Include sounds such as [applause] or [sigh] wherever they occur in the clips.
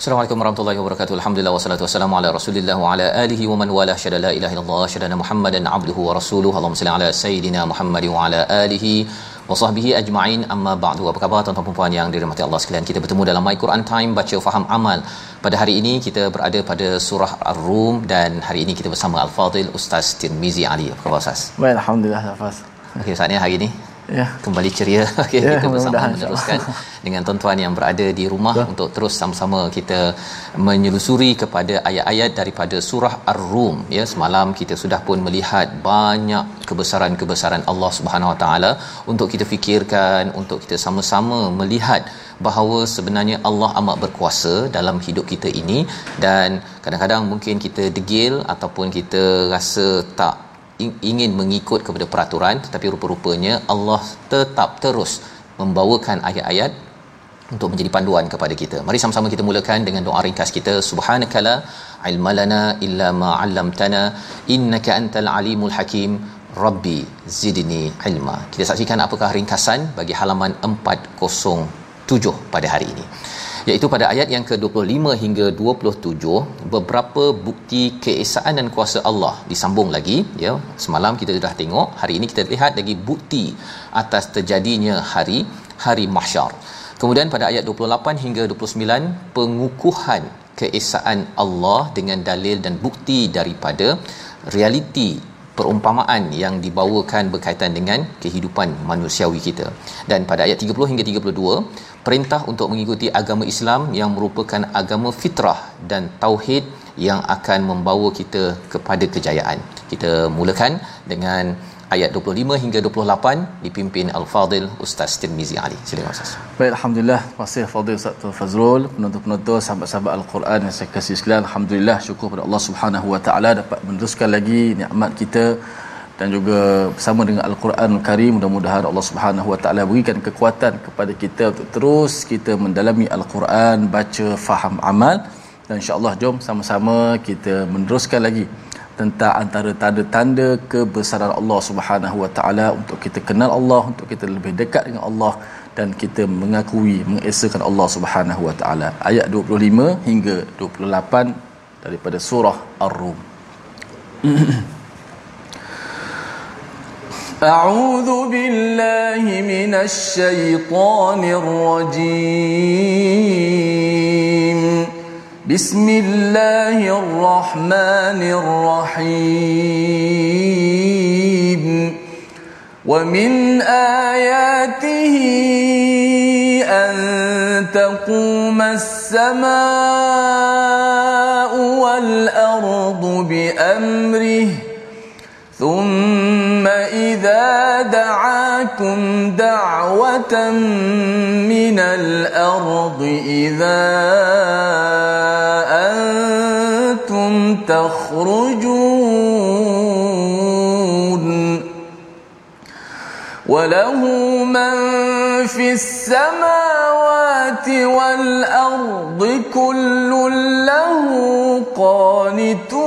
Assalamualaikum warahmatullahi wabarakatuh. Alhamdulillah wassalatu wassalamu ala Rasulillah wa ala alihi wa man wala syada la ilaha illallah syada Muhammadan abduhu wa rasuluhu. Allahumma salli ala sayidina Muhammad wa ala alihi wa sahbihi ajma'in. Amma ba'du. Apa khabar tuan-tuan dan puan yang dirahmati Allah sekalian? Kita bertemu dalam My Quran Time baca faham amal. Pada hari ini kita berada pada surah Ar-Rum dan hari ini kita bersama Al-Fadil Ustaz Tirmizi Ali. Apa khabar Ustaz? Baik, alhamdulillah Safas. Okey, saatnya hari ini Ya. kembali ceria [laughs] okay, Ya, kita bersama meneruskan [laughs] dengan tuan-tuan yang berada di rumah Betul. untuk terus sama-sama kita menyelusuri kepada ayat-ayat daripada surah Ar-Rum ya semalam kita sudah pun melihat banyak kebesaran-kebesaran Allah Subhanahu Wa Taala untuk kita fikirkan untuk kita sama-sama melihat bahawa sebenarnya Allah amat berkuasa dalam hidup kita ini dan kadang-kadang mungkin kita degil ataupun kita rasa tak ingin mengikut kepada peraturan tetapi rupa-rupanya Allah tetap terus membawakan ayat-ayat untuk menjadi panduan kepada kita. Mari sama-sama kita mulakan dengan doa ringkas kita. Subhanakala ilmalana illa ma 'allamtana innaka antal alimul hakim. Rabbi zidni ilma. Kita saksikan apakah ringkasan bagi halaman 407 pada hari ini iaitu pada ayat yang ke-25 hingga 27 beberapa bukti keesaan dan kuasa Allah disambung lagi ya. Semalam kita sudah tengok hari ini kita lihat lagi bukti atas terjadinya hari hari mahsyar. Kemudian pada ayat 28 hingga 29 pengukuhan keesaan Allah dengan dalil dan bukti daripada realiti perumpamaan yang dibawakan berkaitan dengan kehidupan manusiawi kita. Dan pada ayat 30 hingga 32, perintah untuk mengikuti agama Islam yang merupakan agama fitrah dan tauhid yang akan membawa kita kepada kejayaan. Kita mulakan dengan ayat 25 hingga 28 dipimpin Al-Fadil Ustaz Tirmizi Ali. Silakan Ustaz. Baik, alhamdulillah. Terima kasih Fadil Ustaz Fazrul, penonton-penonton, sahabat-sahabat Al-Quran yang saya kasih sekalian. Alhamdulillah, syukur pada Allah Subhanahu Wa Taala dapat meneruskan lagi nikmat kita dan juga bersama dengan Al-Quran Karim mudah-mudahan Allah Subhanahu Wa Taala berikan kekuatan kepada kita untuk terus kita mendalami Al-Quran, baca, faham, amal dan insya-Allah jom sama-sama kita meneruskan lagi tentang antara tanda-tanda kebesaran Allah Subhanahu Wa Taala untuk kita kenal Allah, untuk kita lebih dekat dengan Allah dan kita mengakui mengesakan Allah Subhanahu Wa Taala. Ayat 25 hingga 28 daripada surah Ar-Rum. أعوذ بالله من الشيطان الرجيم بسم الله الرحمن الرحيم. ومن آياته أن تقوم السماء والأرض بأمره ثم إذا دعاكم دعوة من الأرض إذا تخرجون وله من في السماوات والأرض كل له قانتون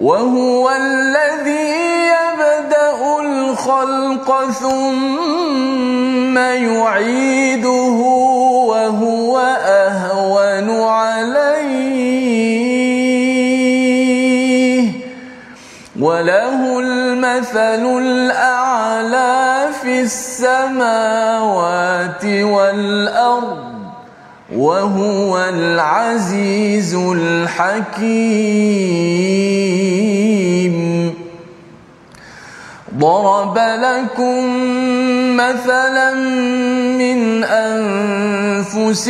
وهو الذي يبدأ الخلق ثم يعيده وله المثل الأعلى في السماوات والأرض وهو العزيز الحكيم. ضرب لكم مثلا من أنفسكم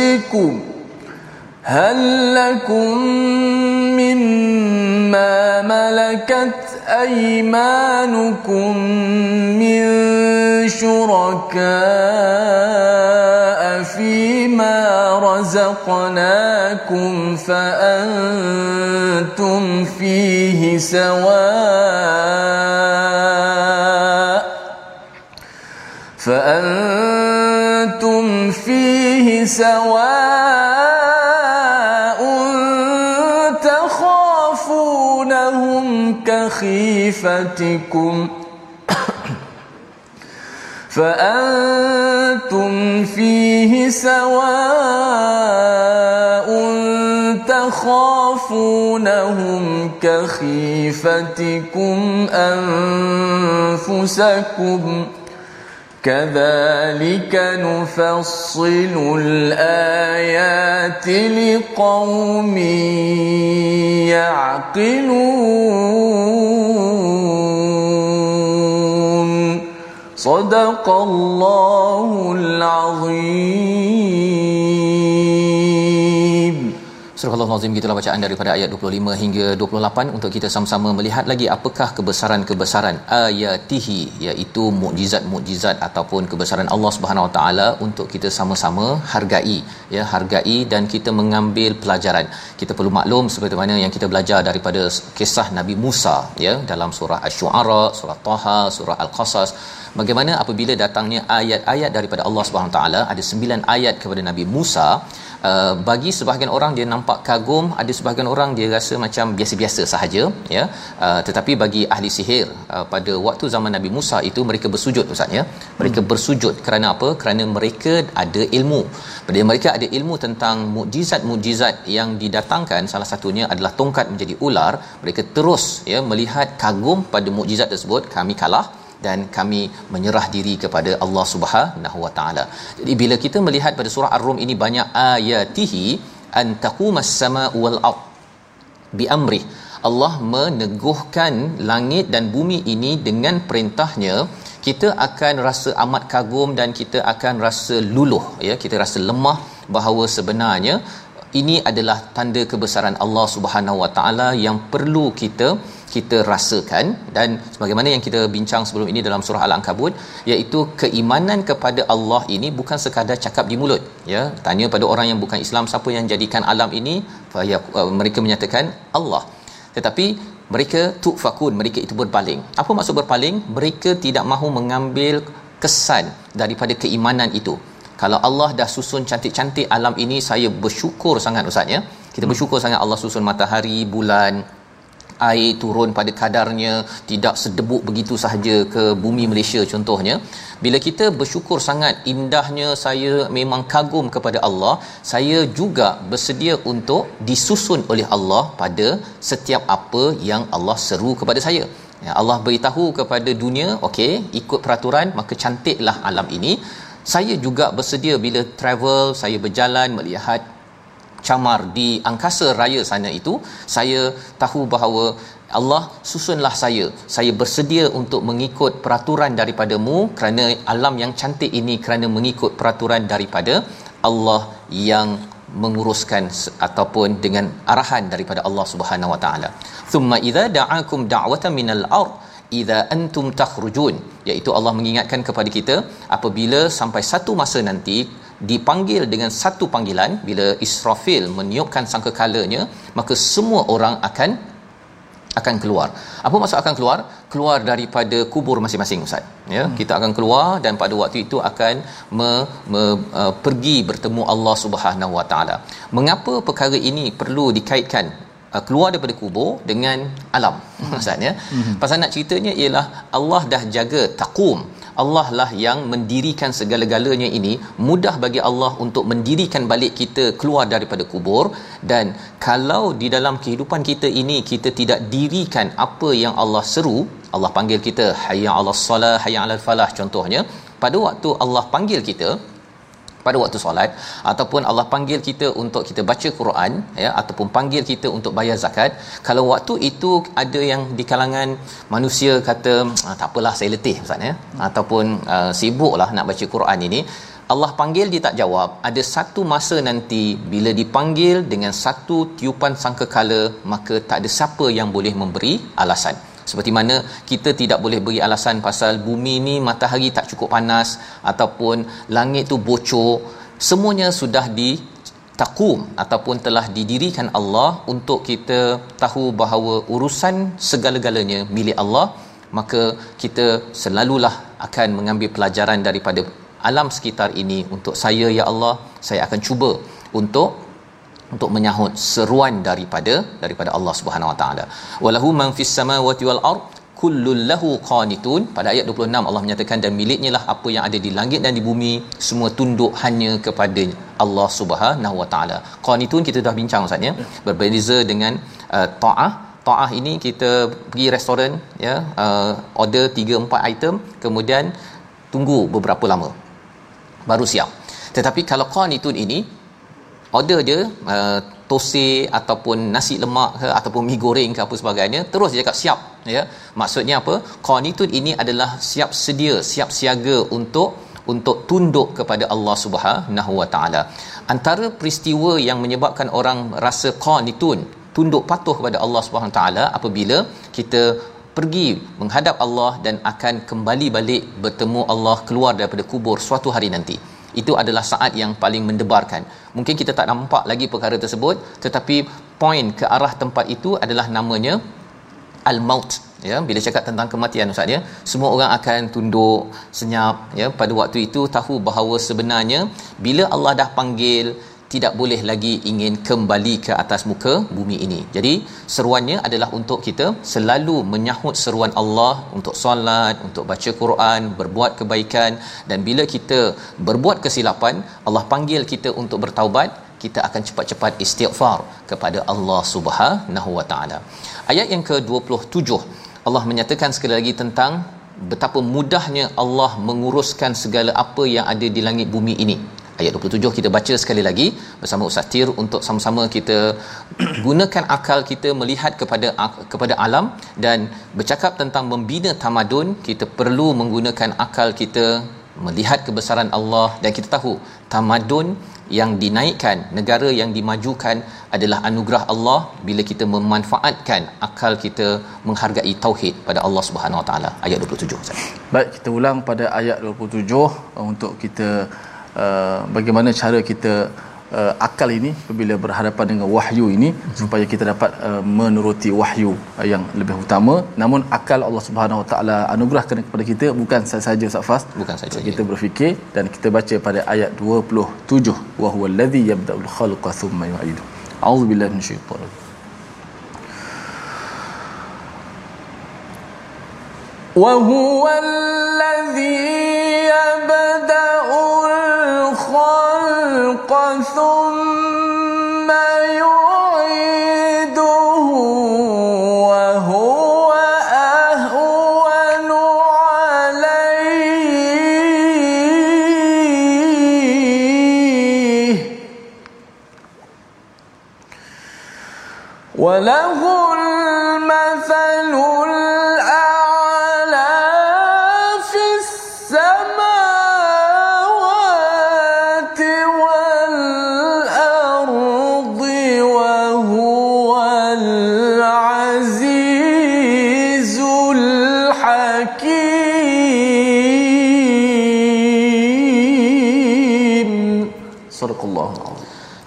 هل لكم مما ملكت أيمانكم من شركاء فيما رزقناكم فأنتم فيه سواء فأنتم فيه سواء كخيفتكم [coughs] فأنتم فيه سواء تخافونهم كخيفتكم أنفسكم كذلك نفصل الآيات لقوم يعقلون. صدق الله العظيم. Al-Azim gitulah bacaan daripada ayat 25 hingga 28 untuk kita sama-sama melihat lagi apakah kebesaran-kebesaran ayatihi iaitu mukjizat-mukjizat ataupun kebesaran Allah Subhanahu Taala untuk kita sama-sama hargai ya hargai dan kita mengambil pelajaran. Kita perlu maklum seperti mana yang kita belajar daripada kisah Nabi Musa ya dalam surah Asy-Syu'ara, surah Taha, surah Al-Qasas bagaimana apabila datangnya ayat-ayat daripada Allah Subhanahu Taala? Ada sembilan ayat kepada Nabi Musa. Uh, bagi sebahagian orang dia nampak kagum ada sebahagian orang dia rasa macam biasa-biasa sahaja ya. Uh, tetapi bagi ahli sihir uh, pada waktu zaman Nabi Musa itu mereka bersujud ustaz ya. Mereka hmm. bersujud kerana apa? Kerana mereka ada ilmu. Bila mereka ada ilmu tentang mukjizat-mukjizat yang didatangkan salah satunya adalah tongkat menjadi ular mereka terus ya melihat kagum pada mukjizat tersebut kami kalah dan kami menyerah diri kepada Allah Subhanahu Wa Taala. Jadi bila kita melihat pada surah Ar-Rum ini banyak ayatihi an taqumas sama wal ard bi amri. Allah meneguhkan langit dan bumi ini dengan perintahnya kita akan rasa amat kagum dan kita akan rasa luluh ya kita rasa lemah bahawa sebenarnya ini adalah tanda kebesaran Allah Subhanahu Wa Taala yang perlu kita kita rasakan dan sebagaimana yang kita bincang sebelum ini dalam surah Al-Ankabut iaitu keimanan kepada Allah ini bukan sekadar cakap di mulut ya. Tanya pada orang yang bukan Islam siapa yang jadikan alam ini? Uh, mereka menyatakan Allah. Tetapi mereka tukfakun mereka itu berpaling. Apa maksud berpaling? Mereka tidak mahu mengambil kesan daripada keimanan itu. Kalau Allah dah susun cantik-cantik alam ini saya bersyukur sangat ustaz ya. Kita bersyukur sangat Allah susun matahari bulan air turun pada kadarnya tidak sedebuk begitu sahaja ke bumi Malaysia contohnya. Bila kita bersyukur sangat indahnya saya memang kagum kepada Allah saya juga bersedia untuk disusun oleh Allah pada setiap apa yang Allah seru kepada saya. Ya, Allah beritahu kepada dunia okey ikut peraturan maka cantiklah alam ini. Saya juga bersedia bila travel saya berjalan melihat camar di angkasa raya sana itu saya tahu bahawa Allah susunlah saya saya bersedia untuk mengikut peraturan daripadamu kerana alam yang cantik ini kerana mengikut peraturan daripada Allah yang menguruskan ataupun dengan arahan daripada Allah Subhanahu Wa Taala. Thumma idza da'akum da'watan minal ard idza antum takhrujun iaitu Allah mengingatkan kepada kita apabila sampai satu masa nanti dipanggil dengan satu panggilan bila Israfil meniupkan sangkakalanya maka semua orang akan akan keluar. Apa maksud akan keluar? Keluar daripada kubur masing-masing ustaz. Ya, hmm. kita akan keluar dan pada waktu itu akan me, me, uh, pergi bertemu Allah Subhanahu Wa Taala. Mengapa perkara ini perlu dikaitkan keluar daripada kubur dengan alam hmm. [laughs] ustaz ya? Hmm. Pasal nak ceritanya ialah Allah dah jaga taqum Allah lah yang mendirikan segala-galanya ini mudah bagi Allah untuk mendirikan balik kita keluar daripada kubur dan kalau di dalam kehidupan kita ini kita tidak dirikan apa yang Allah seru Allah panggil kita hayya 'alas salah hayya 'alal falah contohnya pada waktu Allah panggil kita pada waktu solat ataupun Allah panggil kita untuk kita baca Quran ya ataupun panggil kita untuk bayar zakat. Kalau waktu itu ada yang di kalangan manusia kata ah, tak apalah saya letih ustaz ya. Ataupun uh, sibuklah nak baca Quran ini Allah panggil dia tak jawab. Ada satu masa nanti bila dipanggil dengan satu tiupan sangkakala maka tak ada siapa yang boleh memberi alasan seperti mana kita tidak boleh beri alasan pasal bumi ni matahari tak cukup panas ataupun langit tu bocor. Semuanya sudah di takum ataupun telah didirikan Allah untuk kita tahu bahawa urusan segala-galanya milik Allah maka kita selalulah akan mengambil pelajaran daripada alam sekitar ini untuk saya ya Allah saya akan cuba untuk untuk menyahut seruan daripada daripada Allah Subhanahu Wa Taala. Walahu man fis samawati wal ard kullul lahu qanitun. Pada ayat 26 Allah menyatakan dan miliknya lah apa yang ada di langit dan di bumi semua tunduk hanya kepada Allah Subhanahu Wa Taala. Qanitun kita dah bincang Ustaz ya. Berbeza dengan uh, taah taah ini kita pergi restoran ya uh, order 3 4 item kemudian tunggu beberapa lama baru siap. Tetapi kalau qanitun ini order je uh, tosi ataupun nasi lemak ke ataupun mi goreng ke apa sebagainya terus dia cakap siap ya. Maksudnya apa? Qanitun ini adalah siap sedia siap siaga untuk untuk tunduk kepada Allah Subhanahu Wa Taala. Antara peristiwa yang menyebabkan orang rasa qanitun tunduk patuh kepada Allah Subhanahu Taala apabila kita pergi menghadap Allah dan akan kembali balik bertemu Allah keluar daripada kubur suatu hari nanti itu adalah saat yang paling mendebarkan. Mungkin kita tak nampak lagi perkara tersebut tetapi poin ke arah tempat itu adalah namanya al-maut. Ya bila cakap tentang kematian ustaz ya semua orang akan tunduk senyap ya pada waktu itu tahu bahawa sebenarnya bila Allah dah panggil tidak boleh lagi ingin kembali ke atas muka bumi ini. Jadi seruannya adalah untuk kita selalu menyahut seruan Allah untuk solat, untuk baca Quran, berbuat kebaikan dan bila kita berbuat kesilapan, Allah panggil kita untuk bertaubat, kita akan cepat-cepat istighfar kepada Allah Subhanahu Wa Taala. Ayat yang ke-27 Allah menyatakan sekali lagi tentang betapa mudahnya Allah menguruskan segala apa yang ada di langit bumi ini ayat 27 kita baca sekali lagi bersama Ustaz Tir untuk sama-sama kita [clears throat] gunakan akal kita melihat kepada kepada alam dan bercakap tentang membina tamadun kita perlu menggunakan akal kita melihat kebesaran Allah dan kita tahu tamadun yang dinaikkan negara yang dimajukan adalah anugerah Allah bila kita memanfaatkan akal kita menghargai tauhid pada Allah Subhanahu Wa Taala ayat 27 Ustaz. Baik kita ulang pada ayat 27 untuk kita Uh, bagaimana cara kita uh, akal ini apabila berhadapan dengan wahyu ini hmm. supaya kita dapat uh, menuruti wahyu uh, yang lebih utama namun akal Allah Subhanahu Wa Taala anugerahkan kepada kita bukan saja safas bukan saja kita ya. berfikir dan kita baca pada ayat 27 wa huwa allazi yabda'ul khalqa thumma yu'idu a'udzubillahi minasyaitanir وهو الذي يبدأ الخلق ثم يعيده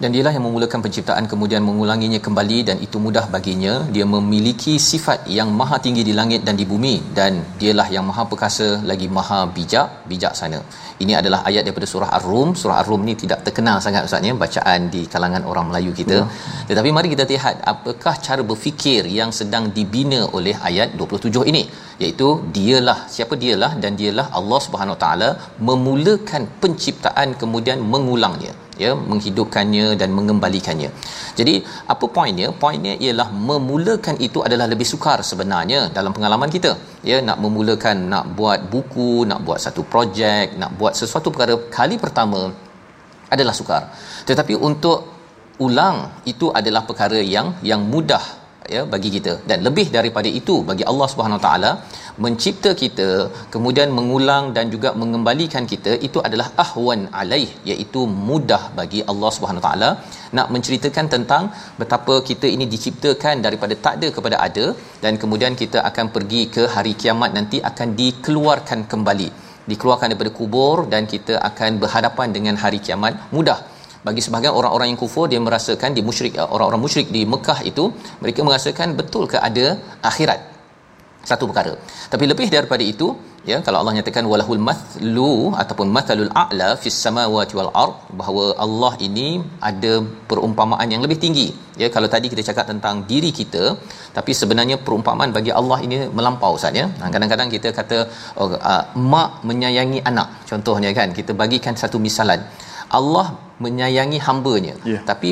dan dialah yang memulakan penciptaan kemudian mengulanginya kembali dan itu mudah baginya. Dia memiliki sifat yang maha tinggi di langit dan di bumi dan dialah yang maha perkasa lagi maha bijak bijaksana. Ini adalah ayat daripada surah ar-rum. Surah ar-rum ni tidak terkenal sangat ustaznya bacaan di kalangan orang Melayu kita. Ya. tetapi mari kita lihat apakah cara berfikir yang sedang dibina oleh ayat 27 ini. Iaitu dialah siapa dialah? Dan dialah Allah Subhanahu Wa taala memulakan penciptaan kemudian mengulangnya ya menghidupkannya dan mengembalikannya. Jadi apa poinnya? Poinnya ialah memulakan itu adalah lebih sukar sebenarnya dalam pengalaman kita. Ya nak memulakan nak buat buku, nak buat satu projek, nak buat sesuatu perkara kali pertama adalah sukar. Tetapi untuk ulang itu adalah perkara yang yang mudah ya bagi kita. Dan lebih daripada itu bagi Allah Subhanahu Wa taala mencipta kita kemudian mengulang dan juga mengembalikan kita itu adalah ahwan alaih iaitu mudah bagi Allah Subhanahu taala nak menceritakan tentang betapa kita ini diciptakan daripada tak ada kepada ada dan kemudian kita akan pergi ke hari kiamat nanti akan dikeluarkan kembali. Dikeluarkan daripada kubur dan kita akan berhadapan dengan hari kiamat. Mudah bagi sebahagian orang-orang yang kufur dia merasakan di musyrik orang-orang musyrik di Mekah itu mereka merasakan betul ke ada akhirat. Satu perkara. Tapi lebih daripada itu ya kalau Allah nyatakan walahul mathlu ataupun mathalul a'la fis samawati wal ard bahawa Allah ini ada perumpamaan yang lebih tinggi. Ya kalau tadi kita cakap tentang diri kita tapi sebenarnya perumpamaan bagi Allah ini melampau Ustaz ya. Kadang-kadang kita kata oh, uh, mak menyayangi anak. Contohnya kan kita bagikan satu misalan Allah menyayangi hamba-Nya. Yeah. Tapi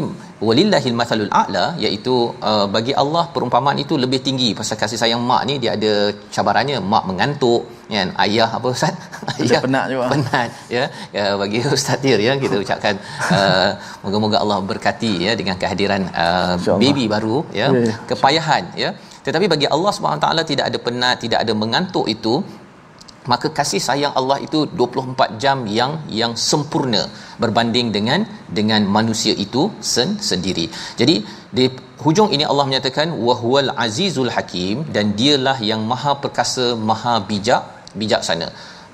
walillahil mathalul a'la iaitu uh, bagi Allah perumpamaan itu lebih tinggi. Pasal kasih sayang mak ni dia ada cabarannya mak mengantuk kan? Ayah apa ustaz? [laughs] Ayah penat juga. penat ya, ya bagi ustaz Tir ya kita ucapkan [laughs] uh, moga-moga Allah berkati ya dengan kehadiran uh, baby baru ya yeah, yeah. kepayahan ya? Tetapi bagi Allah Subhanahu taala tidak ada penat tidak ada mengantuk itu maka kasih sayang Allah itu 24 jam yang yang sempurna berbanding dengan dengan manusia itu sen, sendiri. Jadi di hujung ini Allah menyatakan wahwal azizul hakim dan dialah yang maha perkasa, maha bijak, bijaksana.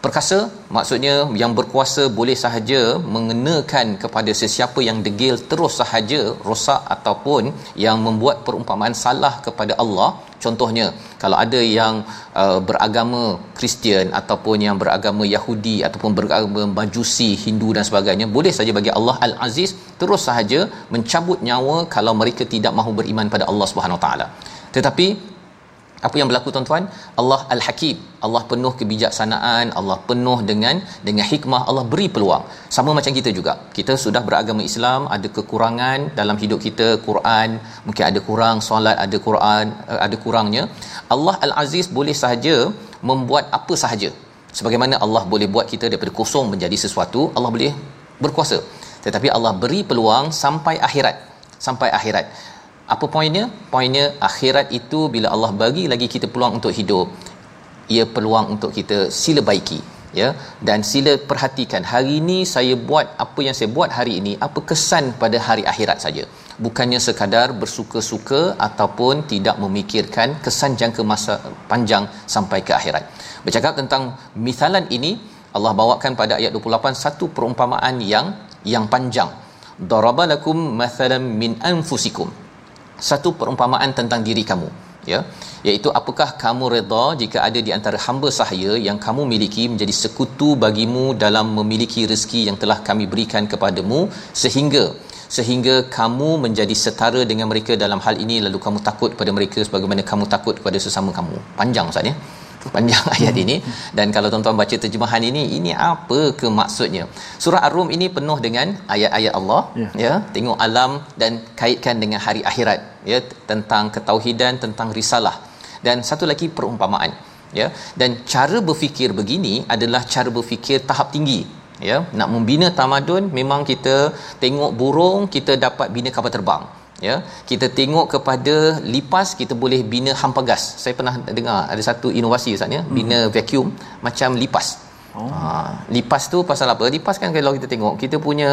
Perkasa maksudnya yang berkuasa boleh sahaja mengenakan kepada sesiapa yang degil terus sahaja rosak ataupun yang membuat perumpamaan salah kepada Allah. Contohnya kalau ada yang uh, beragama Kristian ataupun yang beragama Yahudi ataupun beragama Majusi Hindu dan sebagainya boleh saja bagi Allah Al-Aziz terus sahaja mencabut nyawa kalau mereka tidak mahu beriman pada Allah Subhanahu taala. Tetapi apa yang berlaku tuan-tuan? Allah Al-Hakim. Allah penuh kebijaksanaan. Allah penuh dengan dengan hikmah. Allah beri peluang. Sama macam kita juga. Kita sudah beragama Islam ada kekurangan dalam hidup kita. Quran mungkin ada kurang solat ada Quran eh, ada kurangnya. Allah Al-Aziz boleh sahaja membuat apa sahaja. Sebagaimana Allah boleh buat kita daripada kosong menjadi sesuatu Allah boleh berkuasa. Tetapi Allah beri peluang sampai akhirat. Sampai akhirat apa poinnya? Poinnya akhirat itu bila Allah bagi lagi kita peluang untuk hidup ia peluang untuk kita sila baiki ya. Dan sila perhatikan hari ini saya buat apa yang saya buat hari ini apa kesan pada hari akhirat saja. Bukannya sekadar bersuka-suka ataupun tidak memikirkan kesan jangka masa panjang sampai ke akhirat. Bercakap tentang misalan ini Allah bawakan pada ayat 28 satu perumpamaan yang yang panjang. Darabalakum mathalan min anfusikum satu perumpamaan tentang diri kamu ya. Iaitu apakah kamu redha jika ada di antara hamba sahaya yang kamu miliki menjadi sekutu bagimu dalam memiliki rezeki yang telah kami berikan kepadamu sehingga sehingga kamu menjadi setara dengan mereka dalam hal ini lalu kamu takut pada mereka sebagaimana kamu takut kepada sesama kamu? Panjang ustaz ya panjang [laughs] ayat ini. Dan kalau tuan-tuan baca terjemahan ini ini apa ke maksudnya? Surah ar-rum ini penuh dengan ayat-ayat Allah ya. ya. Tengok alam dan kaitkan dengan hari akhirat ya. Tentang ketauhidan tentang risalah. Dan satu lagi perumpamaan ya. Dan cara berfikir begini adalah cara berfikir tahap tinggi ya. Nak membina tamadun memang kita tengok burung kita dapat bina kapal terbang ya kita tengok kepada lipas kita boleh bina hampa gas saya pernah dengar ada satu inovasi ustaz ya bina hmm. vacuum macam lipas oh. ha, lipas tu pasal apa lipas kan kalau kita tengok kita punya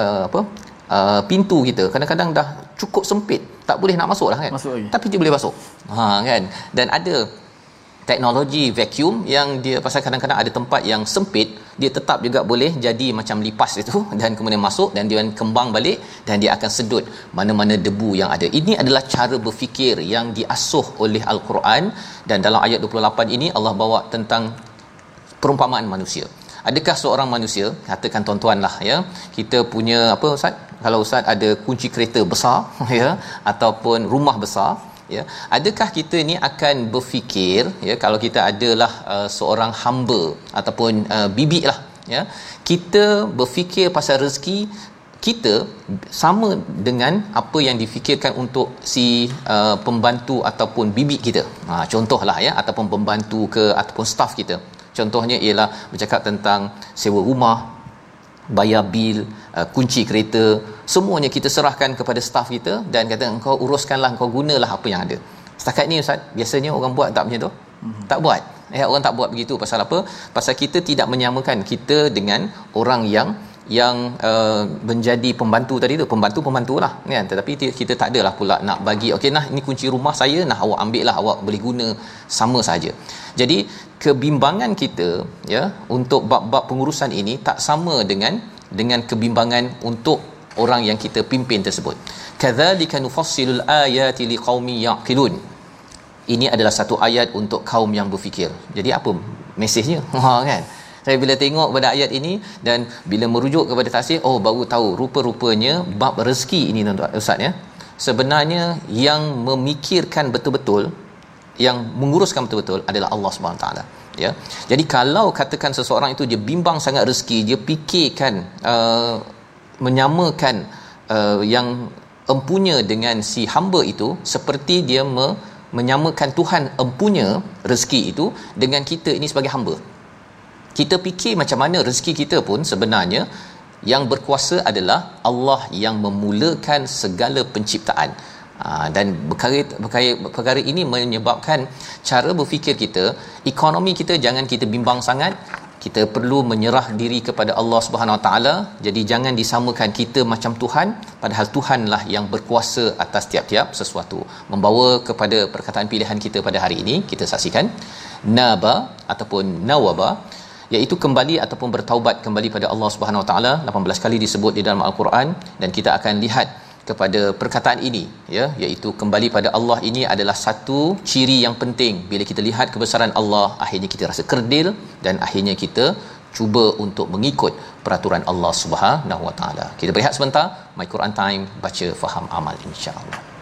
uh, apa uh, pintu kita kadang-kadang dah cukup sempit tak boleh nak masuk lah kan masuk lagi. tapi dia boleh masuk ha kan dan ada teknologi vacuum yang dia pasal kadang-kadang ada tempat yang sempit dia tetap juga boleh jadi macam lipas itu [laughs] dan kemudian masuk dan dia kembang balik dan dia akan sedut mana-mana debu yang ada. Ini adalah cara berfikir yang diasuh oleh al-Quran dan dalam ayat 28 ini Allah bawa tentang perumpamaan manusia. Adakah seorang manusia katakan tuan-tuan lah ya kita punya apa ustaz? Kalau ustaz ada kunci kereta besar [laughs] ya ataupun rumah besar ya adakah kita ni akan berfikir ya kalau kita adalah uh, seorang hamba ataupun uh, bibik lah ya kita berfikir pasal rezeki kita sama dengan apa yang difikirkan untuk si uh, pembantu ataupun bibik kita. Ha contohlah ya ataupun pembantu ke ataupun staf kita. Contohnya ialah bercakap tentang sewa rumah, bayar bil, uh, kunci kereta, semuanya kita serahkan kepada staf kita dan kata engkau uruskanlah, engkau gunalah apa yang ada. Setakat ni ustaz, biasanya orang buat tak macam tu? Mm-hmm. Tak buat. Eh orang tak buat begitu pasal apa? Pasal kita tidak menyamakan kita dengan orang yang yang uh, menjadi pembantu tadi tu pembantu pembantulah kan tetapi kita tak adalah pula nak bagi okey nah ini kunci rumah saya nah awak ambil lah awak boleh guna sama saja jadi kebimbangan kita ya untuk bab-bab pengurusan ini tak sama dengan dengan kebimbangan untuk orang yang kita pimpin tersebut. Kadzalika nufassilul ayati liqaumi yaqilun. Ini adalah satu ayat untuk kaum yang berfikir. Jadi apa mesejnya? [laughs] Ha kan? Saya bila tengok pada ayat ini dan bila merujuk kepada tafsir oh baru tahu rupa-rupanya bab rezeki ini tuan-tuan ustaz ya. Sebenarnya yang memikirkan betul-betul yang menguruskan betul-betul adalah Allah Subhanahu taala ya. Jadi kalau katakan seseorang itu dia bimbang sangat rezeki dia fikirkan uh, menyamakan uh, yang empunya dengan si hamba itu seperti dia me, menyamakan Tuhan empunya rezeki itu dengan kita ini sebagai hamba. Kita fikir macam mana rezeki kita pun sebenarnya yang berkuasa adalah Allah yang memulakan segala penciptaan dan perkara, perkara, perkara ini menyebabkan cara berfikir kita ekonomi kita jangan kita bimbang sangat. Kita perlu menyerah diri kepada Allah Subhanahu Wa Taala. Jadi jangan disamakan kita macam Tuhan padahal Tuhanlah yang berkuasa atas tiap-tiap sesuatu. Membawa kepada perkataan pilihan kita pada hari ini kita saksikan. Naba ataupun nawaba iaitu kembali ataupun bertaubat kembali pada Allah Subhanahu Wa Taala. 18 kali disebut di dalam al-Quran dan kita akan lihat kepada perkataan ini ya iaitu kembali pada Allah ini adalah satu ciri yang penting bila kita lihat kebesaran Allah akhirnya kita rasa kerdil dan akhirnya kita cuba untuk mengikut peraturan Allah Subhanahu Wa Taala. Kita berehat sebentar. My Quran Time baca faham amal insya-Allah. Insya-Allah.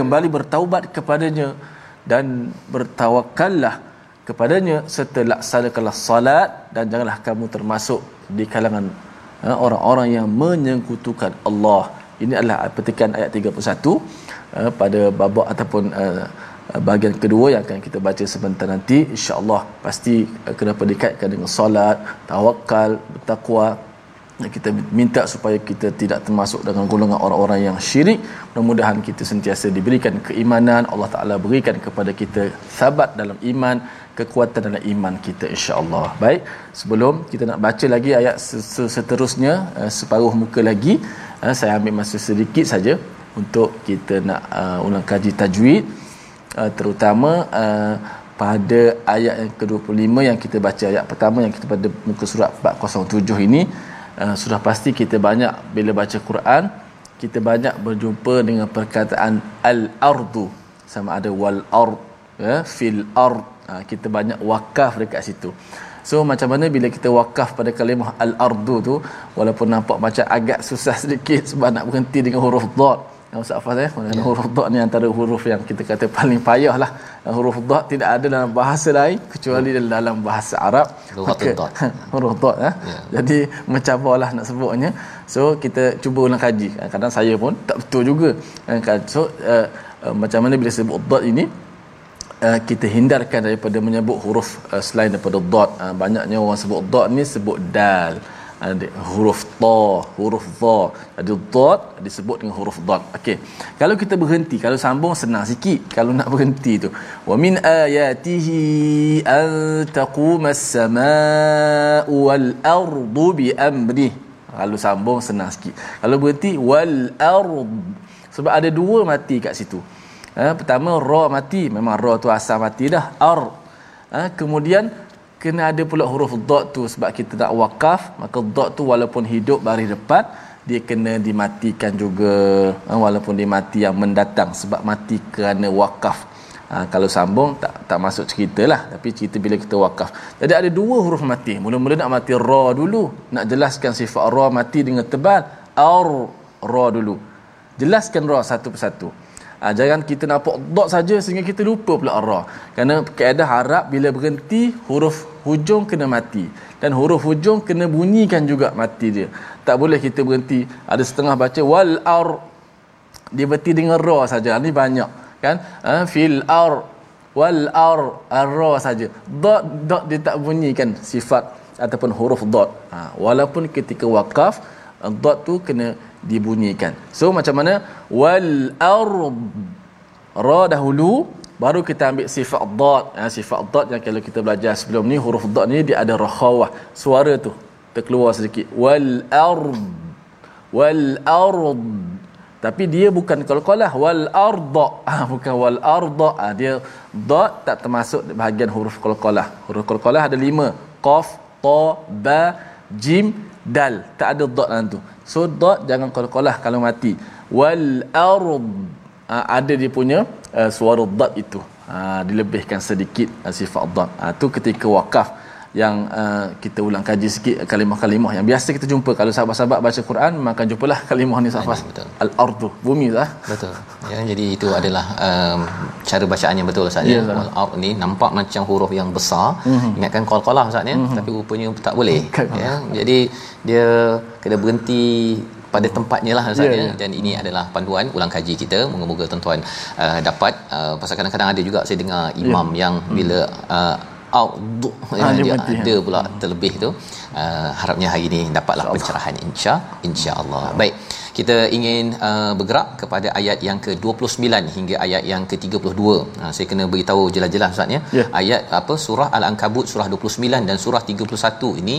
Kembali bertaubat kepadanya dan bertawakallah kepadanya serta laksanakanlah salat dan janganlah kamu termasuk di kalangan ha, orang-orang yang menyekutukan Allah. Ini adalah petikan ayat 31 ha, pada babak ataupun uh, bahagian kedua yang akan kita baca sebentar nanti insya-Allah pasti uh, kenapa dikaitkan dengan solat, tawakal, bertakwa kita minta supaya kita tidak termasuk dengan golongan orang-orang yang syirik. Mudah-mudahan kita sentiasa diberikan keimanan. Allah Taala berikan kepada kita sabat dalam iman kekuatan dalam iman kita insya-Allah. Baik sebelum kita nak baca lagi ayat seterusnya uh, separuh muka lagi uh, saya ambil masa sedikit saja untuk kita nak uh, ulang kaji tajwid. Uh, terutama uh, pada ayat yang ke-25 yang kita baca ayat pertama yang kita pada muka surat 407 ini uh, sudah pasti kita banyak bila baca Quran kita banyak berjumpa dengan perkataan al-ardu. Sama ada wal ard ya fil ard uh, kita banyak wakaf dekat situ. So macam mana bila kita wakaf pada kalimah al-ardu tu walaupun nampak macam agak susah [laughs] sedikit sebab nak berhenti dengan huruf yang Ustaz Faz eh yeah. huruf dad ni antara huruf yang kita kata paling payah lah. Huruf dad tidak ada dalam bahasa lain kecuali yeah. dalam bahasa Arab. Maka, [laughs] huruf dad eh. Yeah. jadi mencabarlah nak sebutnya. So kita cuba ulang kaji. Kadang saya pun tak betul juga. So uh, uh, macam mana bila sebut dad ini Uh, kita hindarkan daripada menyebut huruf uh, selain daripada dot. Uh, banyaknya orang sebut dot ni sebut dal ada huruf ta huruf dha ada dot disebut dengan huruf dot. Okey. Kalau kita berhenti kalau sambung senang sikit kalau nak berhenti tu. Wa min ayatihi an taquma as-samaa'u wal ardu bi amri. Kalau sambung senang sikit. Kalau berhenti wal ard sebab ada dua mati kat situ. Ha, pertama ra mati. Memang ra tu asal mati dah. Ar. Ha, kemudian kena ada pula huruf dot tu sebab kita tak wakaf. Maka dot tu walaupun hidup baris depan dia kena dimatikan juga. Ha, walaupun dia mati yang mendatang sebab mati kerana wakaf. Ha, kalau sambung tak tak masuk cerita lah. Tapi cerita bila kita wakaf. Jadi ada dua huruf mati. Mula-mula nak mati ra dulu nak jelaskan sifat ra mati dengan tebal ar ra dulu. Jelaskan ra satu persatu Ha, jangan kita nampak dot saja sehingga kita lupa pula ra. Kerana kaedah Arab bila berhenti huruf hujung kena mati dan huruf hujung kena bunyikan juga mati dia. Tak boleh kita berhenti ada setengah baca wal ar dia berhenti dengan ra saja. Ini banyak kan? Ha, fil ar wal ar ar saja. Dot dot dia tak bunyikan sifat ataupun huruf dot. Ha, walaupun ketika wakaf dot tu kena dibunyikan. So macam mana wal ra dahulu baru kita ambil sifat dad. Ha, sifat dad yang kalau kita belajar sebelum ni huruf dad ni dia ada rakhawah. Suara tu terkeluar sedikit. Wal ard wal ard tapi dia bukan qalqalah wal arda [laughs] ha, bukan wal arda ha, dia dad tak termasuk bahagian huruf qalqalah huruf qalqalah ada lima qaf ta ba jim dal tak ada dad dalam tu So dot jangan qalqalah kalau mati. Wal ard ha, ada dia punya uh, suara dot itu. Ha, dilebihkan sedikit uh, sifat dot. Ha, tu ketika wakaf yang uh, kita ulang kaji sikit kalimah-kalimah yang biasa kita jumpa. Kalau sahabat-sahabat baca Quran maka jumpalah kalimah ni safas al-ardu bumi lah betul. Ya jadi itu adalah um, cara bacaan yang betul Ustaz ya. Wal ard ni nampak macam huruf yang besar. Mm-hmm. ingatkan qalqalah Ustaz ya. Mm-hmm. tapi rupanya tak boleh ya. Jadi dia kena berhenti pada tempatnya lah Ustaz yeah, ya. dan ini adalah panduan ulang kaji kita. Moga-moga tuan-tuan uh, dapat uh, pasal kadang-kadang ada juga saya dengar imam yeah. yang bila uh, out ya, dia ada ya. pula terlebih tu uh, harapnya hari ini dapatlah insya pencerahan insya insyaallah baik kita ingin uh, bergerak kepada ayat yang ke-29 hingga ayat yang ke-32. Uh, saya kena beritahu jelas-jelas Ustaz ya. Yeah. Ayat apa surah Al-Ankabut surah 29 dan surah 31 ini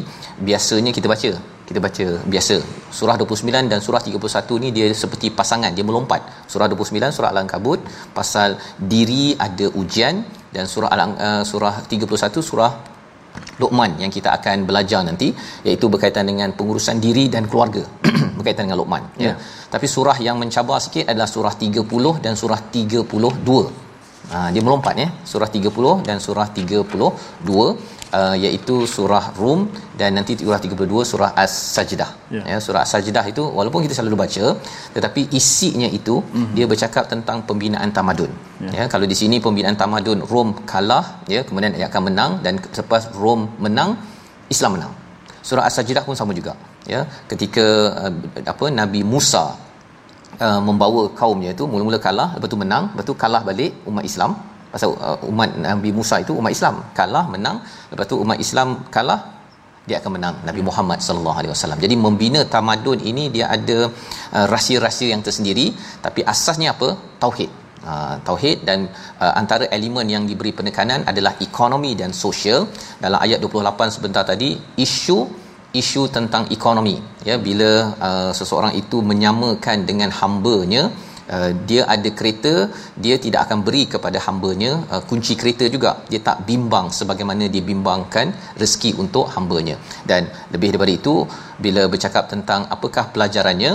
biasanya kita baca. Kita baca biasa. Surah 29 dan surah 31 ni dia seperti pasangan, dia melompat. Surah 29 surah Al-Ankabut pasal diri ada ujian dan surah Al uh, surah 31 surah Luqman yang kita akan belajar nanti iaitu berkaitan dengan pengurusan diri dan keluarga [clears throat] berkaitan dengan Luqman ya. ya. Tapi surah yang mencabar sikit adalah surah 30 dan surah 32. Ha, dia melompat ya. Surah 30 dan surah 32 uh, iaitu surah Rum dan nanti surah 32 surah As-Sajdah. Ya. ya, surah As-Sajdah itu walaupun kita selalu baca tetapi isinya itu mm-hmm. dia bercakap tentang pembinaan tamadun. Ya. ya, kalau di sini pembinaan tamadun Rom kalah ya kemudian ia akan menang dan selepas Rom menang Islam menang. Surah As-Sajdah pun sama juga. Ya, ketika uh, apa Nabi Musa uh, membawa kaumnya itu mula-mula kalah lepas tu menang, lepas tu kalah balik umat Islam pasal uh, umat Nabi Musa itu umat Islam kalah menang lepas tu umat Islam kalah dia akan menang Nabi Muhammad sallallahu alaihi wasallam. Jadi membina tamadun ini dia ada uh, rahsia-rahsia yang tersendiri tapi asasnya apa? Tauhid. Uh, tauhid dan uh, antara elemen yang diberi penekanan adalah ekonomi dan sosial dalam ayat 28 sebentar tadi isu isu tentang ekonomi ya bila uh, seseorang itu menyamakan dengan hambanya Uh, dia ada kereta dia tidak akan beri kepada hambanya uh, kunci kereta juga. Dia tak bimbang sebagaimana dia bimbangkan rezeki untuk hambanya. Dan lebih daripada itu bila bercakap tentang apakah pelajarannya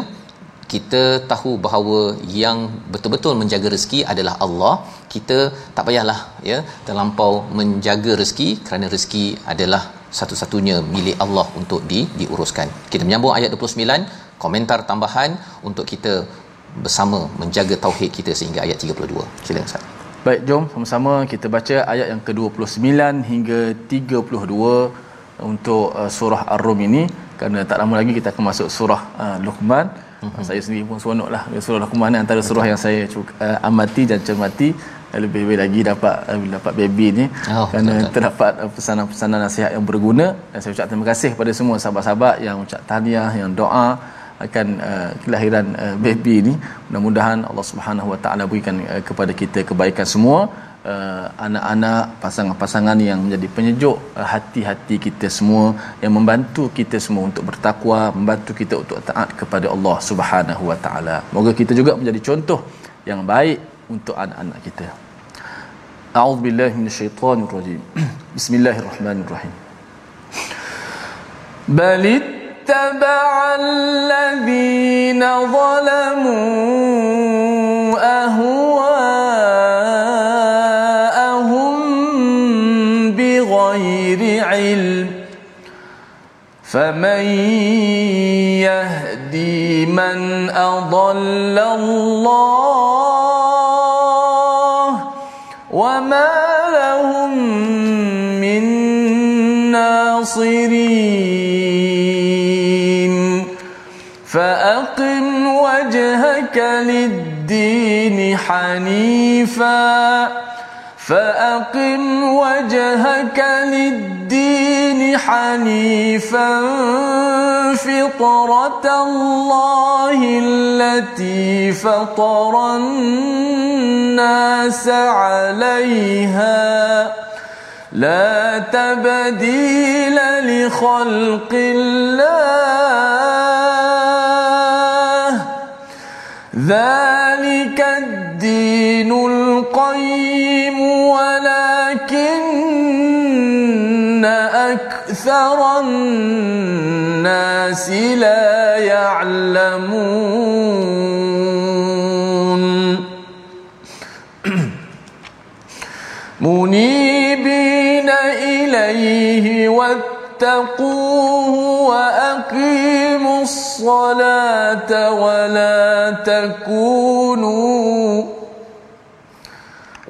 kita tahu bahawa yang betul-betul menjaga rezeki adalah Allah. Kita tak payahlah ya terlampau menjaga rezeki kerana rezeki adalah satu-satunya milik Allah untuk di diuruskan. Kita menyambung ayat 29 komentar tambahan untuk kita bersama menjaga tauhid kita sehingga ayat 32. Silakan Ustaz. Baik, jom sama-sama kita baca ayat yang ke-29 hingga 32 untuk uh, surah Ar-Rum ini kerana tak lama lagi kita akan masuk surah uh, Luqman. Mm-hmm. Saya sendiri pun seronoklah surah Luqman antara surah yang saya uh, amati dan cermati lebih-lebih lagi dapat uh, dapat baby ni oh, kerana betul, terdapat uh, pesanan-pesanan nasihat yang berguna dan saya ucap terima kasih kepada semua sahabat-sahabat yang ucap tahniah yang doa akan uh, kelahiran uh, baby ini mudah-mudahan Allah Subhanahu Wa Taala berikan uh, kepada kita kebaikan semua. Uh, anak-anak pasangan-pasangan yang menjadi penyejuk uh, hati-hati kita semua yang membantu kita semua untuk bertakwa membantu kita untuk taat kepada Allah Subhanahu Wa Taala. Moga kita juga menjadi contoh yang baik untuk anak-anak kita. A'udzubillahi minasyaitonirrajim [clears throat] Bismillahirrahmanirrahim. Balit اتبع الذين ظلموا أهواءهم بغير علم فمن يهدي من أضل الله وما لهم من ناصرين للدين حنيفا فأقم وجهك للدين حنيفا. فطرة الله التي فطر الناس عليها. لا تبديل لخلق الله ذلك الدين القيم ولكن أكثر الناس لا يعلمون. [clears throat] منيبين إليه واتقوه وأقيموا الصلاة ولا تكونوا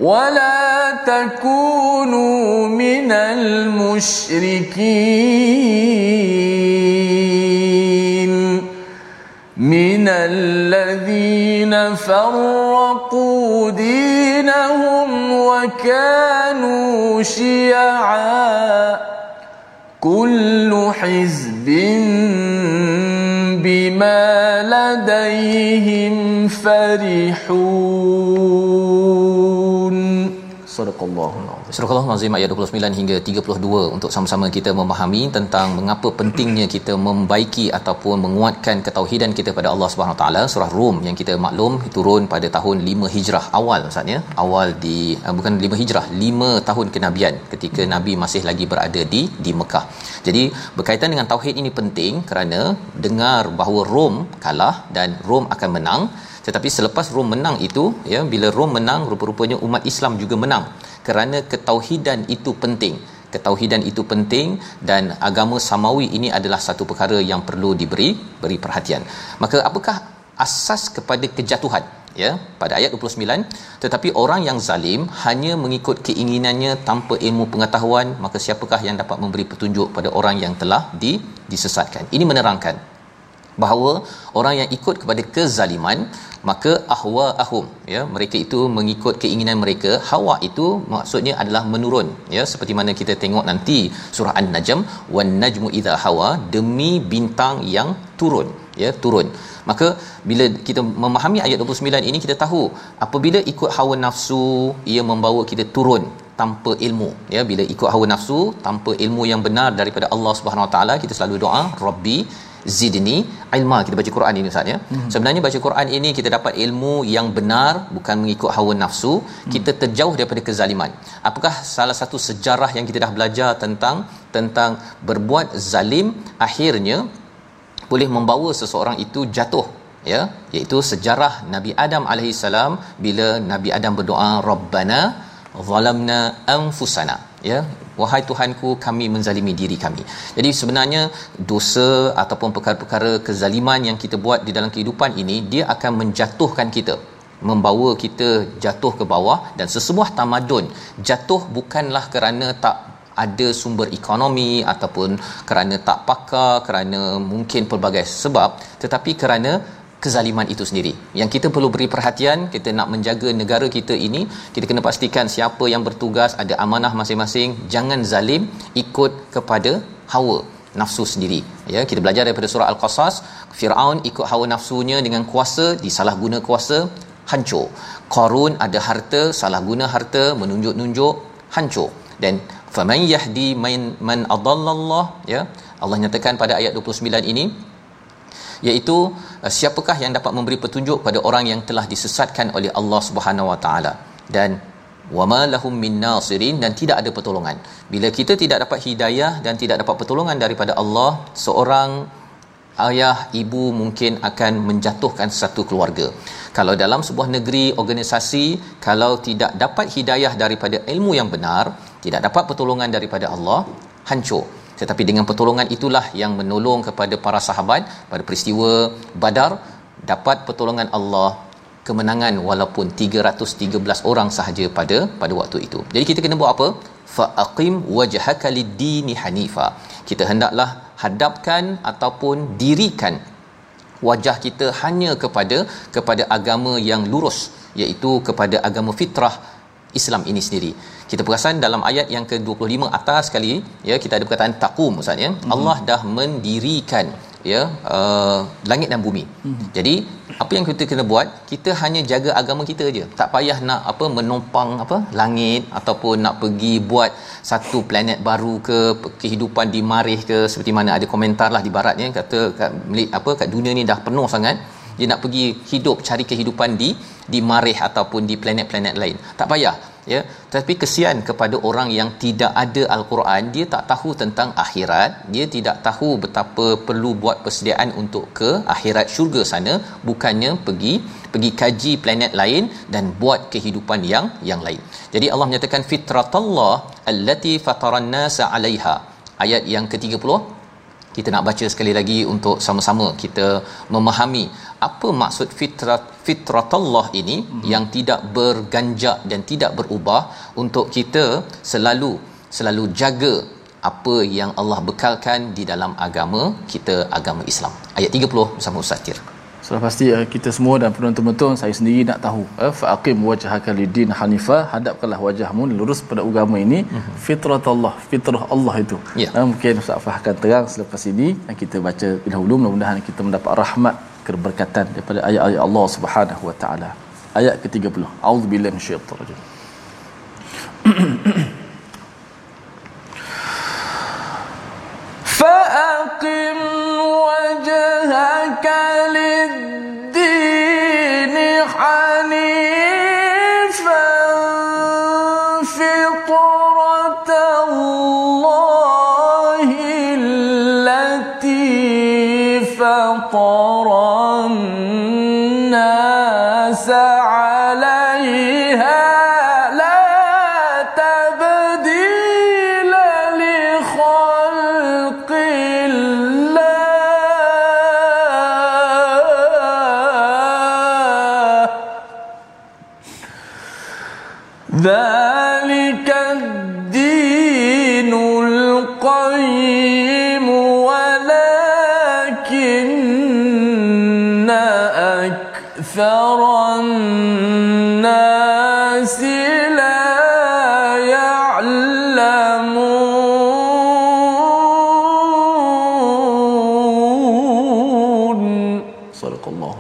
ولا تكونوا من المشركين من الذين فرقوا دينهم وكانوا شيعا كل حزب بما لديهم فرحون. صدق الله العظيم. Surah Al-Azim ayat 29 hingga 32 untuk sama-sama kita memahami tentang mengapa pentingnya kita membaiki ataupun menguatkan ketauhidan kita pada Allah Subhanahu taala. Surah Rum yang kita maklum turun pada tahun 5 Hijrah awal maksudnya awal di uh, bukan 5 Hijrah 5 tahun kenabian ketika nabi masih lagi berada di di Mekah. Jadi berkaitan dengan tauhid ini penting kerana dengar bahawa Rom kalah dan Rom akan menang tetapi selepas Rom menang itu ya bila Rom menang rupa-rupanya umat Islam juga menang. Kerana ketauhidan itu penting. Ketauhidan itu penting dan agama samawi ini adalah satu perkara yang perlu diberi beri perhatian. Maka apakah asas kepada kejatuhan ya pada ayat 29 tetapi orang yang zalim hanya mengikut keinginannya tanpa ilmu pengetahuan maka siapakah yang dapat memberi petunjuk pada orang yang telah di, disesatkan? Ini menerangkan bahawa orang yang ikut kepada kezaliman maka ahwa ahum ya mereka itu mengikut keinginan mereka. Hawa itu maksudnya adalah menurun ya seperti mana kita tengok nanti surah an-najm wan najmu idha hawa demi bintang yang turun ya turun. Maka bila kita memahami ayat 29 ini kita tahu apabila ikut hawa nafsu ia membawa kita turun tanpa ilmu ya. Bila ikut hawa nafsu tanpa ilmu yang benar daripada Allah Subhanahu Wa Taala kita selalu doa rabbi zidni ilma kita baca Quran ini Ustaz ya. Hmm. Sebenarnya baca Quran ini kita dapat ilmu yang benar bukan mengikut hawa nafsu, hmm. kita terjauh daripada kezaliman. Apakah salah satu sejarah yang kita dah belajar tentang tentang berbuat zalim akhirnya boleh membawa seseorang itu jatuh ya iaitu sejarah Nabi Adam alaihissalam bila Nabi Adam berdoa rabbana zalamna anfusana ya wahai tuhanku kami menzalimi diri kami. Jadi sebenarnya dosa ataupun perkara-perkara kezaliman yang kita buat di dalam kehidupan ini dia akan menjatuhkan kita membawa kita jatuh ke bawah dan sesebuah tamadun. Jatuh bukanlah kerana tak ada sumber ekonomi ataupun kerana tak pakar kerana mungkin pelbagai sebab tetapi kerana kezaliman itu sendiri. Yang kita perlu beri perhatian, kita nak menjaga negara kita ini, kita kena pastikan siapa yang bertugas ada amanah masing-masing, jangan zalim ikut kepada hawa nafsu sendiri. Ya, kita belajar daripada surah Al-Qasas, Firaun ikut hawa nafsunya dengan kuasa, disalahguna kuasa, hancur. Qarun ada harta, salah guna harta, menunjuk-nunjuk, hancur. Dan faman yahdi man adallallah ya Allah nyatakan pada ayat 29 ini iaitu uh, siapakah yang dapat memberi petunjuk pada orang yang telah disesatkan oleh Allah Subhanahu Wa Taala? Dan wama lahum min nasirin dan tidak ada pertolongan. Bila kita tidak dapat hidayah dan tidak dapat pertolongan daripada Allah seorang ayah ibu mungkin akan menjatuhkan satu keluarga. Kalau dalam sebuah negeri organisasi kalau tidak dapat hidayah daripada ilmu yang benar tidak dapat pertolongan daripada Allah hancur tetapi dengan pertolongan itulah yang menolong kepada para sahabat pada peristiwa Badar dapat pertolongan Allah kemenangan walaupun 313 orang sahaja pada pada waktu itu. Jadi kita kena buat apa? Fa aqim wajhaka lid-dini hanifa. Kita hendaklah hadapkan ataupun dirikan wajah kita hanya kepada kepada agama yang lurus iaitu kepada agama fitrah Islam ini sendiri. Kita perasan dalam ayat yang ke-25 atas sekali ya kita ada perkataan taqum ustaz ya. Mm-hmm. Allah dah mendirikan ya uh, langit dan bumi. Mm-hmm. Jadi apa yang kita kena buat? Kita hanya jaga agama kita aja. Tak payah nak apa menopang apa langit ataupun nak pergi buat satu planet baru ke kehidupan di marih ke seperti mana ada komentar lah di barat ni kata kat apa kat dunia ni dah penuh sangat dia nak pergi hidup cari kehidupan di di marih ataupun di planet-planet lain. Tak payah ya. Tapi kesian kepada orang yang tidak ada al-Quran dia tak tahu tentang akhirat. Dia tidak tahu betapa perlu buat persediaan untuk ke akhirat syurga sana. Bukannya pergi pergi kaji planet lain dan buat kehidupan yang yang lain. Jadi Allah menyatakan fitratallah allati fataran nasa 'alaiha. Ayat yang ke-30 kita nak baca sekali lagi untuk sama-sama kita memahami apa maksud fitrat fitratullah ini hmm. yang tidak berganjak dan tidak berubah untuk kita selalu selalu jaga apa yang Allah bekalkan di dalam agama kita agama Islam. Ayat 30 bersama Ustaz Tir. Sudah pasti uh, kita semua dan penonton-penonton saya sendiri nak tahu uh, faqim wajhaka lidin hanifa hadapkanlah wajahmu lurus pada agama ini uh-huh. fitratullah fitrah Allah itu. Yeah. Uh, mungkin Ustaz Fah akan terang selepas ini dan kita baca dahulu mudah-mudahan kita mendapat rahmat keberkatan daripada ayat-ayat Allah Subhanahu wa taala. Ayat ke-30. A'udzubillahi minasyaitonir rajim. [clears throat] للدين Một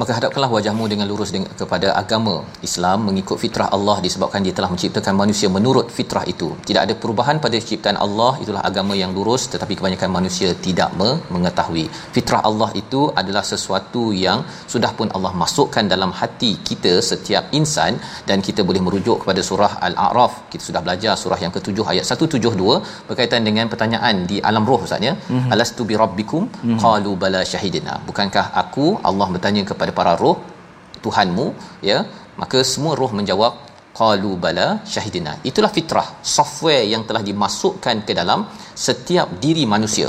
Maka hadapkanlah wajahmu dengan lurus dengan, kepada agama Islam mengikut fitrah Allah disebabkan dia telah menciptakan manusia menurut fitrah itu. Tidak ada perubahan pada ciptaan Allah, itulah agama yang lurus tetapi kebanyakan manusia tidak me- mengetahui. Fitrah Allah itu adalah sesuatu yang sudah pun Allah masukkan dalam hati kita setiap insan dan kita boleh merujuk kepada surah Al-A'raf. Kita sudah belajar surah yang ke-7 ayat 172 berkaitan dengan pertanyaan di alam roh Ustaz ya. Mm-hmm. Alastu bi rabbikum? Mm-hmm. Qalu bala syahidina. Bukankah aku Allah bertanya kepada para roh Tuhanmu ya maka semua roh menjawab qalu bala syahidina. Itulah fitrah software yang telah dimasukkan ke dalam setiap diri manusia.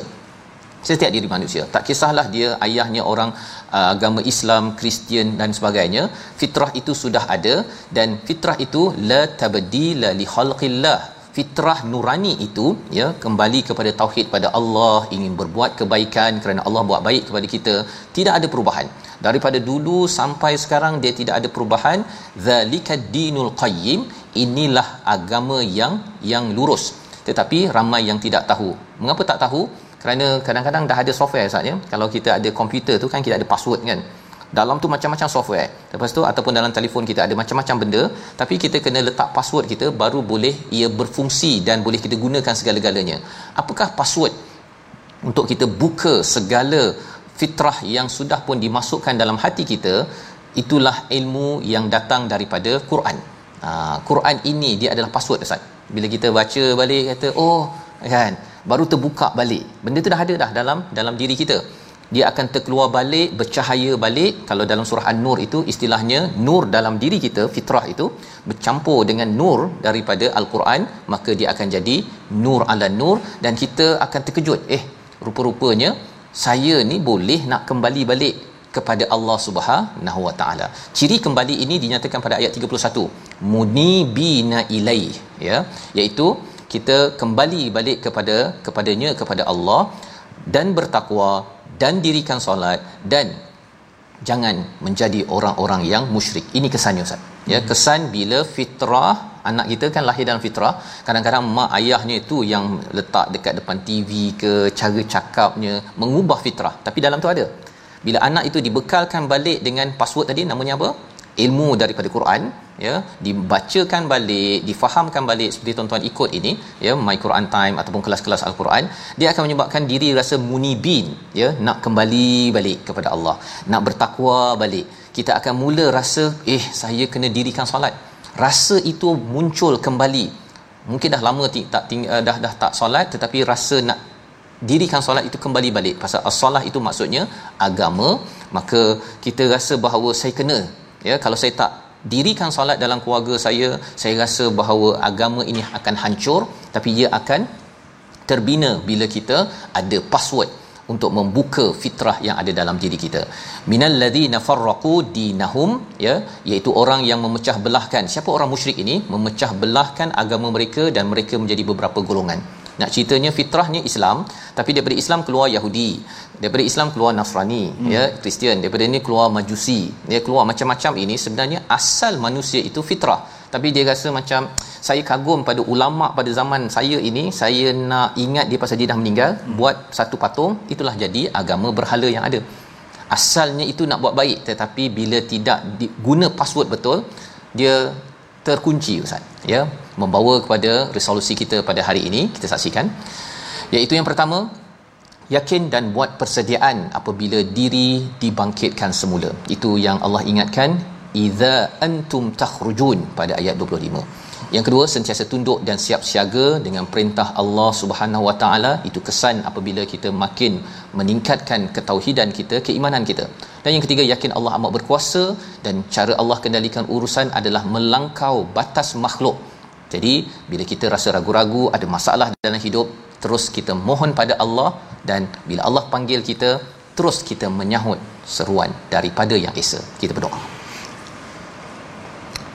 Setiap diri manusia. Tak kisahlah dia ayahnya orang uh, agama Islam Kristian dan sebagainya. Fitrah itu sudah ada dan fitrah itu la tabdila li khalqillah. Fitrah nurani itu ya kembali kepada tauhid pada Allah ingin berbuat kebaikan kerana Allah buat baik kepada kita. Tidak ada perubahan daripada dulu sampai sekarang dia tidak ada perubahan. Zalika dinul qayyim inilah agama yang yang lurus. Tetapi ramai yang tidak tahu. Mengapa tak tahu? Kerana kadang-kadang dah ada software Ustaz ya. Kalau kita ada komputer tu kan kita ada password kan. Dalam tu macam-macam software. Lepas tu ataupun dalam telefon kita ada macam-macam benda. Tapi kita kena letak password kita baru boleh ia berfungsi dan boleh kita gunakan segala-galanya. Apakah password untuk kita buka segala fitrah yang sudah pun dimasukkan dalam hati kita itulah ilmu yang datang daripada Quran. Ha, Quran ini dia adalah password Ustaz. Bila kita baca balik kata oh kan baru terbuka balik. Benda tu dah ada dah dalam dalam diri kita. Dia akan terkeluar balik, bercahaya balik. Kalau dalam surah An-Nur itu istilahnya nur dalam diri kita, fitrah itu bercampur dengan nur daripada Al-Quran, maka dia akan jadi nur ala nur dan kita akan terkejut. Eh, rupa-rupanya saya ni boleh nak kembali balik kepada Allah Subhanahu Wa Taala. Ciri kembali ini dinyatakan pada ayat 31. Munibina ilai ya, iaitu kita kembali balik kepada kepadanya kepada Allah dan bertakwa dan dirikan solat dan jangan menjadi orang-orang yang musyrik. Ini kesannya Ustaz. Ya, kesan bila fitrah anak kita kan lahir dalam fitrah, kadang-kadang mak ayahnya itu yang letak dekat depan TV ke cara cakapnya mengubah fitrah. Tapi dalam tu ada. Bila anak itu dibekalkan balik dengan password tadi namanya apa? ilmu daripada Quran ya dibacakan balik difahamkan balik seperti tuan-tuan ikut ini ya my Quran time ataupun kelas-kelas al-Quran dia akan menyebabkan diri rasa munibin ya nak kembali balik kepada Allah nak bertakwa balik kita akan mula rasa eh saya kena dirikan solat rasa itu muncul kembali. Mungkin dah lama tak ting, uh, dah dah tak solat tetapi rasa nak dirikan solat itu kembali balik. Pasal as-solah itu maksudnya agama maka kita rasa bahawa saya kena ya. Kalau saya tak dirikan solat dalam keluarga saya saya rasa bahawa agama ini akan hancur tapi ia akan terbina bila kita ada password untuk membuka fitrah yang ada dalam diri kita. Minal ladzina farraqu dinahum ya iaitu orang yang memecah belahkan. Siapa orang musyrik ini? Memecah belahkan agama mereka dan mereka menjadi beberapa golongan. Nak ceritanya fitrahnya Islam tapi daripada Islam keluar Yahudi daripada Islam keluar Nasrani hmm. ya Kristian. Daripada ini keluar Majusi dia keluar macam-macam ini sebenarnya asal manusia itu fitrah tapi dia rasa macam saya kagum pada ulama pada zaman saya ini saya nak ingat dia pasal dia dah meninggal hmm. buat satu patung itulah jadi agama berhala yang ada. Asalnya itu nak buat baik tetapi bila tidak guna password betul dia terkunci ustaz ya. Membawa kepada resolusi kita pada hari ini kita saksikan. Iaitu yang pertama yakin dan buat persediaan apabila diri dibangkitkan semula. Itu yang Allah ingatkan idza antum takhrujun pada ayat 25 yang kedua sentiasa tunduk dan siap siaga dengan perintah Allah Subhanahu Wa Taala. Itu kesan apabila kita makin meningkatkan ketauhidan kita keimanan kita. Dan yang ketiga yakin Allah amat berkuasa dan cara Allah kendalikan urusan adalah melangkau batas makhluk. Jadi bila kita rasa ragu-ragu ada masalah dalam hidup terus kita mohon pada Allah dan bila Allah panggil kita terus kita menyahut seruan daripada yang esa. Kita berdoa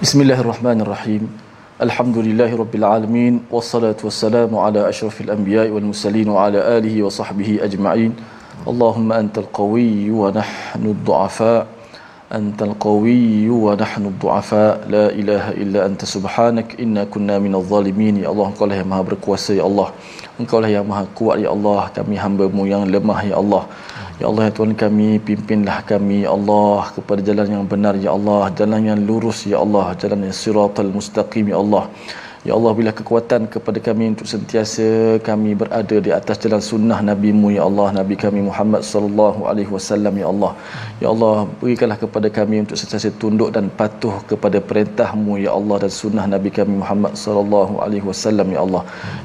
Bismillahirrahmanirrahim. Alhamdulillahi Rabbil Alamin. Wassalatu wassalamu ala ashrafil anbiya wal mursalin wa ala alihi wa sahbihi ajma'in. Allahumma antal qawi wa nahnu du'afa. Antal qawiyyu wa nahnu du'afa. La ilaha illa anta subhanak. Inna kunna minadh zalimin. Ya Allah engkau lah yang maha berkuasa ya Allah. Engkau lah yang maha kuat ya Allah. Kami hamba-Mu yang lemah ya Allah Ya Allah ya Tuhan kami pimpinlah kami ya Allah kepada jalan yang benar ya Allah. Jalan yang lurus ya Allah. Jalan yang siratal mustaqim ya Allah Ya Allah bila kekuatan kepada kami untuk sentiasa kami berada di atas jalan sunnah Nabi-Mu ya Allah Nabi kami Muhammad sallallahu alaihi wasallam ya Allah. Ya Allah berikanlah kepada kami untuk sentiasa tunduk dan patuh kepada perintah-Mu ya Allah dan sunnah Nabi kami Muhammad sallallahu alaihi wasallam ya Allah.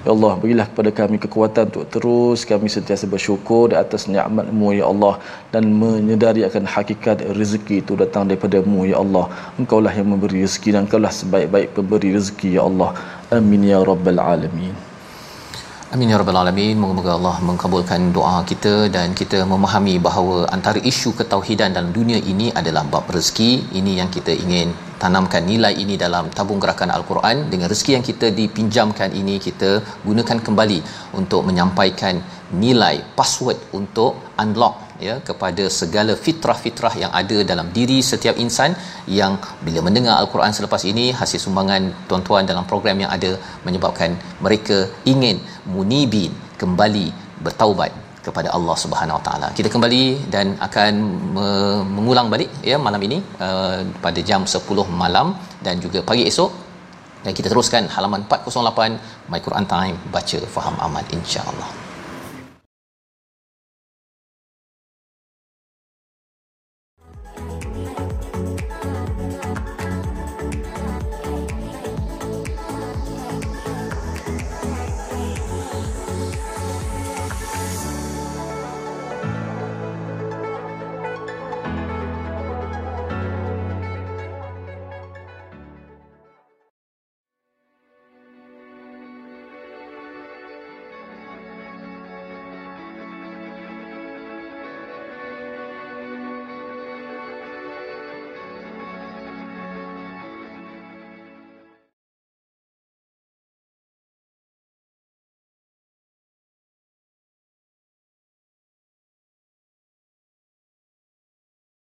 Ya Allah berilah kepada kami kekuatan untuk terus kami sentiasa bersyukur di atas nikmat-Mu ya Allah dan menyedari akan hakikat rezeki itu datang daripada-Mu ya Allah. Engkaulah yang memberi rezeki dan Engkaulah sebaik-baik pemberi rezeki ya Allah. Amin ya rabbal alamin. Amin ya rabbal alamin. Moga-moga Allah mengabulkan doa kita dan kita memahami bahawa antara isu ketauhidan dalam dunia ini adalah bab rezeki. Ini yang kita ingin tanamkan nilai ini dalam tabung gerakan al-Quran dengan rezeki yang kita dipinjamkan ini kita gunakan kembali untuk menyampaikan nilai password untuk unlock ya kepada segala fitrah-fitrah yang ada dalam diri setiap insan yang bila mendengar al-Quran selepas ini hasil sumbangan tuan-tuan dalam program yang ada menyebabkan mereka ingin munibin kembali bertaubat kepada Allah Subhanahu Wa Taala. Kita kembali dan akan me- mengulang balik ya malam ini uh, pada jam 10 malam dan juga pagi esok dan kita teruskan halaman 408 My Quran Time baca faham amal insya-Allah.